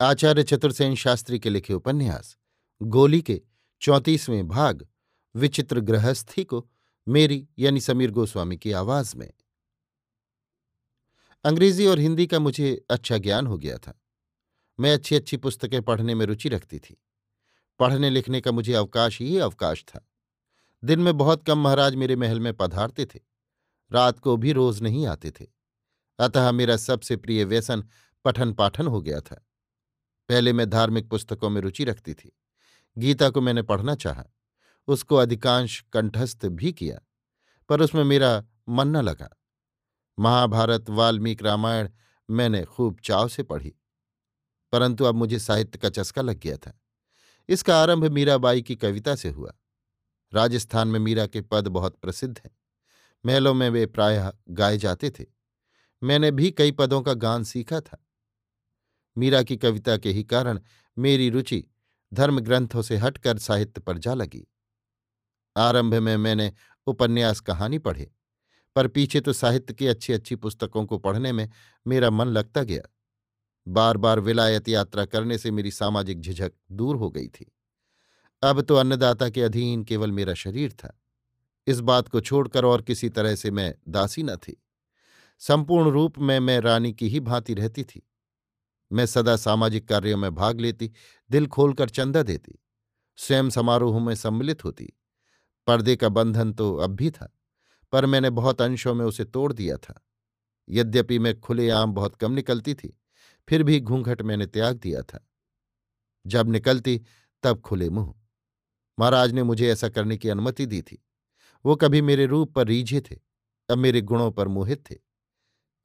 आचार्य चतुर्सेन शास्त्री के लिखे उपन्यास, गोली के चौंतीसवें भाग, विचित्र गृहस्थी को मेरी यानी समीर गोस्वामी की आवाज़ में। अंग्रेज़ी और हिंदी का मुझे अच्छा ज्ञान हो गया था। मैं अच्छी अच्छी पुस्तकें पढ़ने में रुचि रखती थी। पढ़ने लिखने का मुझे अवकाश ही अवकाश था। दिन में बहुत कम महाराज मेरे महल में पधारते थे। रात को भी रोज नहीं आते थे। अतः मेरा सबसे प्रिय व्यसन पठन पाठन हो गया था। पहले मैं धार्मिक पुस्तकों में रुचि रखती थी। गीता को मैंने पढ़ना चाहा, उसको अधिकांश कंठस्थ भी किया, पर उसमें मेरा मन न लगा। महाभारत, वाल्मीकि, रामायण मैंने खूब चाव से पढ़ी, परंतु अब मुझे साहित्य का चस्का लग गया था। इसका आरंभ मीराबाई की कविता से हुआ। राजस्थान में मीरा के पद बहुत प्रसिद्ध हैं। महलों में वे प्रायः गाए जाते थे। मैंने भी कई पदों का गान सीखा था। मीरा की कविता के ही कारण मेरी रुचि धर्म ग्रंथों से हटकर साहित्य पर जा लगी। आरंभ में मैंने उपन्यास कहानी पढ़े, पर पीछे तो साहित्य की अच्छी अच्छी पुस्तकों को पढ़ने में मेरा मन लगता गया। बार बार विलायत यात्रा करने से मेरी सामाजिक झिझक दूर हो गई थी। अब तो अन्नदाता के अधीन केवल मेरा शरीर था। इस बात को छोड़कर और किसी तरह से मैं दासी न थी। संपूर्ण रूप में मैं रानी की ही भांति रहती थी। मैं सदा सामाजिक कार्यों में भाग लेती, दिल खोलकर चंदा देती, स्वयं समारोह में सम्मिलित होती। पर्दे का बंधन तो अब भी था, पर मैंने बहुत अंशों में उसे तोड़ दिया था। यद्यपि मैं खुले आम बहुत कम निकलती थी, फिर भी घूंघट मैंने त्याग दिया था। जब निकलती, तब खुले मुँह। महाराज ने मुझे ऐसा करने की अनुमति दी थी। वो कभी मेरे रूप पर रीझे थे, अब मेरे गुणों पर मोहित थे।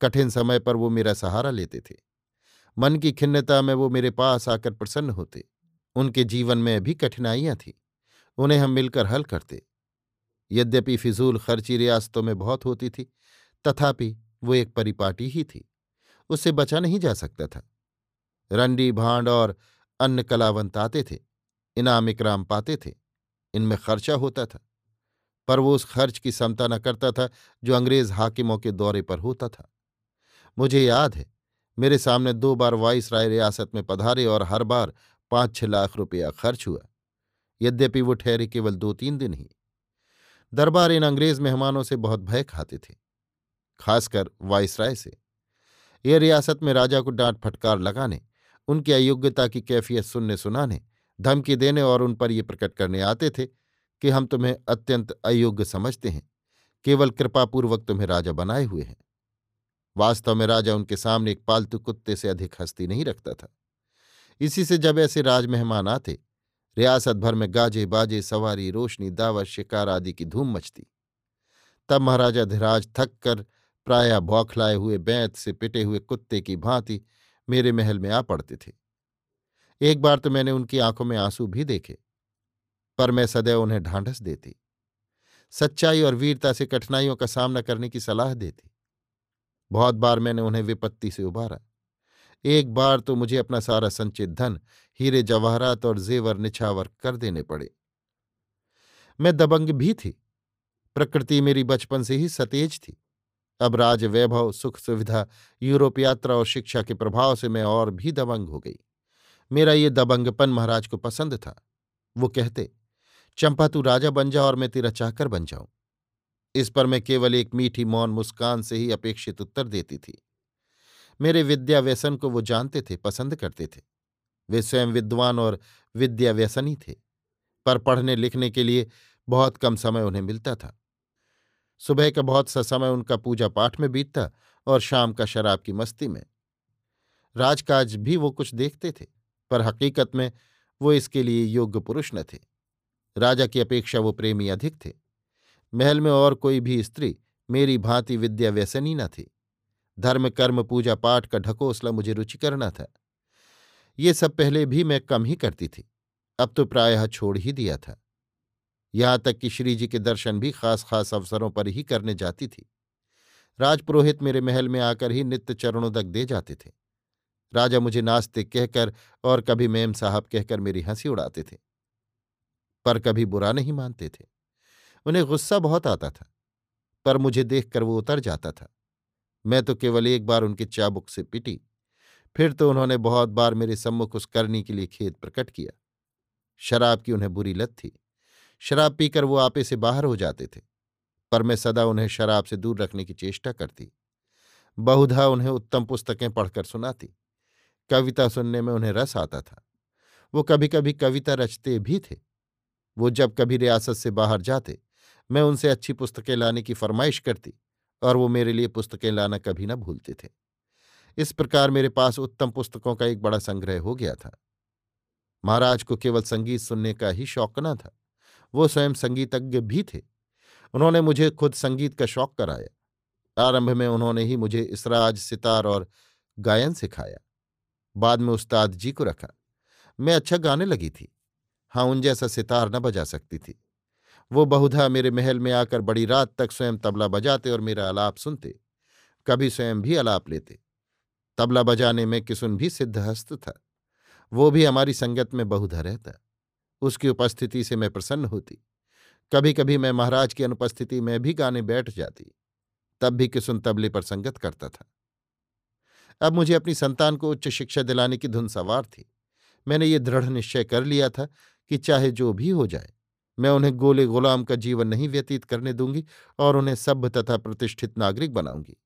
कठिन समय पर वो मेरा सहारा लेते थे। मन की खिन्नता में वो मेरे पास आकर प्रसन्न होते। उनके जीवन में भी कठिनाइयाँ थीं। उन्हें हम मिलकर हल करते। यद्यपि फिजूल खर्ची रियासतों में बहुत होती थी, तथापि वो एक परिपाटी ही थी। उससे बचा नहीं जा सकता था। रंडी भांड और अन्य कलावंत आते थे, इनाम इकराम पाते थे, इनमें खर्चा होता था। पर वो उस खर्च की समता न करता था जो अंग्रेज़ हाकिमों के दौरे पर होता था। मुझे याद है मेरे सामने दो बार वाइस राय रियासत में पधारे और हर बार पाँच छह लाख रुपया खर्च हुआ। यद्यपि वो ठहरे केवल दो तीन दिन ही। दरबार इन अंग्रेज़ मेहमानों से बहुत भय खाते थे, खासकर वाइसराय से। यह रियासत में राजा को डांट फटकार लगाने, उनकी अयोग्यता की कैफियत सुनने सुनाने, धमकी देने और उन पर ये प्रकट करने आते थे कि हम तुम्हें अत्यंत अयोग्य समझते हैं, केवल कृपापूर्वक तुम्हें राजा बनाए हुए हैं। वास्तव में राजा उनके सामने एक पालतू कुत्ते से अधिक हस्ती नहीं रखता था। इसी से जब ऐसे राज मेहमान आते, रियासत भर में गाजे बाजे सवारी, रोशनी दावत शिकार आदि की धूम मचती। तब महाराजा धीराज थक कर प्राय बौखलाए हुए बैंत से पिटे हुए कुत्ते की भांति मेरे महल में आ पड़ते थे। एक बार तो मैंने उनकी आँखों में आँसू भी देखे, पर मैं सदैव उन्हें ढांढस देती। सच्चाई और वीरता से कठिनाइयों का सामना करने की सलाह देती। बहुत बार मैंने उन्हें विपत्ति से उबारा। एक बार तो मुझे अपना सारा संचित धन, हीरे जवाहरात और जेवर निछावर कर देने पड़े। मैं दबंग भी थी। प्रकृति मेरी बचपन से ही सतेज थी। अब राज वैभव सुख सुविधा यूरोप यात्रा और शिक्षा के प्रभाव से मैं और भी दबंग हो गई। मेरा ये दबंगपन महाराज को पसंद था। वो कहते, चंपा तू राजा बन जा और मैं तेरा चाकर बन जाऊँ। इस पर मैं केवल एक मीठी मौन मुस्कान से ही अपेक्षित उत्तर देती थी। मेरे विद्या व्यसन को वो जानते थे, पसंद करते थे। वे स्वयं विद्वान और विद्या व्यसनी थे, पर पढ़ने लिखने के लिए बहुत कम समय उन्हें मिलता था। सुबह का बहुत सा समय उनका पूजा पाठ में बीतता और शाम का शराब की मस्ती में। राजकाज भी वो कुछ देखते थे, पर हकीकत में वो इसके लिए योग्य पुरुष न थे। राजा की अपेक्षा वो प्रेमी अधिक थे। महल में और कोई भी स्त्री मेरी भांति विद्या व्यसनी न थी। धर्म, कर्म, पूजा पाठ का ढकोसला मुझे रुचि करना था। ये सब पहले भी मैं कम ही करती थी। अब तो प्रायः छोड़ ही दिया था। यहाँ तक कि श्री जी के दर्शन भी खास खास अवसरों पर ही करने जाती थी। राजपुरोहित मेरे महल में आकर ही नित्य चरणोदक दे जाते थे। राजा मुझे नास्तिक कहकर और कभी मेम साहब कहकर मेरी हँसी उड़ाते थे। पर कभी बुरा नहीं मानते थे। उन्हें गुस्सा बहुत आता था, पर मुझे देखकर वो उतर जाता था। मैं तो केवल एक बार उनके चाबुक से पिटी, फिर तो उन्होंने बहुत बार मेरे सम्मुख उस करनी के लिए खेद प्रकट किया। शराब की उन्हें बुरी लत थी। शराब पीकर वो आपे से बाहर हो जाते थे, पर मैं सदा उन्हें शराब से दूर रखने की चेष्टा करती। बहुधा उन्हें उत्तम पुस्तकें पढ़कर सुनाती। कविता सुनने में उन्हें रस आता था। वो कभी कभी कविता रचते भी थे। वो जब कभी रियासत से बाहर जाते मैं उनसे अच्छी पुस्तकें लाने की फरमाइश करती और वो मेरे लिए पुस्तकें लाना कभी न भूलते थे। इस प्रकार मेरे पास उत्तम पुस्तकों का एक बड़ा संग्रह हो गया था। महाराज को केवल संगीत सुनने का ही शौक न था। वो स्वयं संगीतज्ञ भी थे। उन्होंने मुझे खुद संगीत का शौक कराया। आरंभ में उन्होंने ही मुझे इसराज, सितार और गायन सिखाया। बाद में उस्ताद जी को रखा। मैं अच्छा गाने लगी थी। हाँ उन जैसा सितार न बजा सकती थी। वो बहुधा मेरे महल में आकर बड़ी रात तक स्वयं तबला बजाते और मेरा अलाप सुनते, कभी स्वयं भी अलाप लेते। तबला बजाने में किसुन भी सिद्धहस्त था। वो भी हमारी संगत में बहुधा रहता। उसकी उपस्थिति से मैं प्रसन्न होती। कभी कभी मैं महाराज की अनुपस्थिति में भी गाने बैठ जाती, तब भी किसुन तबले पर संगत करता था। अब मुझे अपनी संतान को उच्च शिक्षा दिलाने की धुन सवार थी। मैंने ये दृढ़ निश्चय कर लिया था कि चाहे जो भी हो जाए मैं उन्हें गोले गुलाम का जीवन नहीं व्यतीत करने दूँगी और उन्हें सभ्य तथा प्रतिष्ठित नागरिक बनाऊँगी।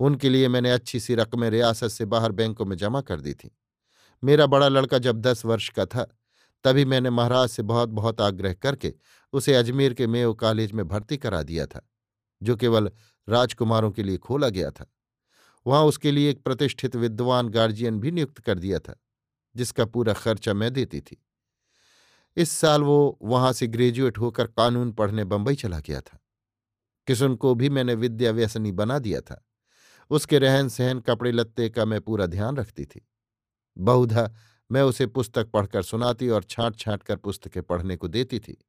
उनके लिए मैंने अच्छी सी रकमें रियासत से बाहर बैंकों में जमा कर दी थी। मेरा बड़ा लड़का जब दस वर्ष का था, तभी मैंने महाराज से बहुत बहुत आग्रह करके उसे अजमेर के मेयो कॉलेज में भर्ती करा दिया था, जो केवल राजकुमारों के लिए खोला गया था। वहाँ उसके लिए एक प्रतिष्ठित विद्वान गार्जियन भी नियुक्त कर दिया था, जिसका पूरा खर्चा मैं देती थी। इस साल वो वहाँ से ग्रेजुएट होकर कानून पढ़ने बंबई चला गया था। किसुन को भी मैंने विद्या व्यसनी बना दिया था। उसके रहन सहन कपड़े लत्ते का मैं पूरा ध्यान रखती थी। बहुधा मैं उसे पुस्तक पढ़कर सुनाती और छांट छांट कर पुस्तकें पढ़ने को देती थी।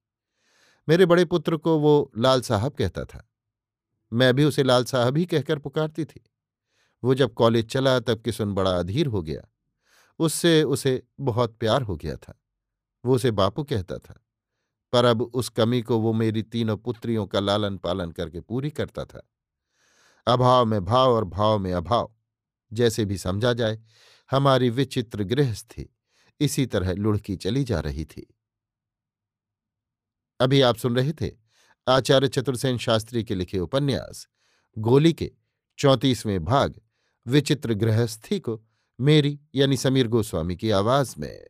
मेरे बड़े पुत्र को वो लाल साहब कहता था। मैं भी उसे लाल साहब ही कहकर पुकारती थी। वो जब कॉलेज चला तब किसुन बड़ा अधीर हो गया। उससे उसे बहुत प्यार हो गया था। वो उसे बापू कहता था। पर अब उस कमी को वो मेरी तीनों पुत्रियों का लालन पालन करके पूरी करता था। अभाव में भाव और भाव में अभाव, जैसे भी समझा जाए, हमारी विचित्र गृहस्थी इसी तरह लुढ़की चली जा रही थी। अभी आप सुन रहे थे आचार्य चतुर्सेन शास्त्री के लिखे उपन्यास, गोली के चौंतीसवें भाग, विचित्र गृहस्थी को मेरी यानी समीर गोस्वामी की आवाज़ में।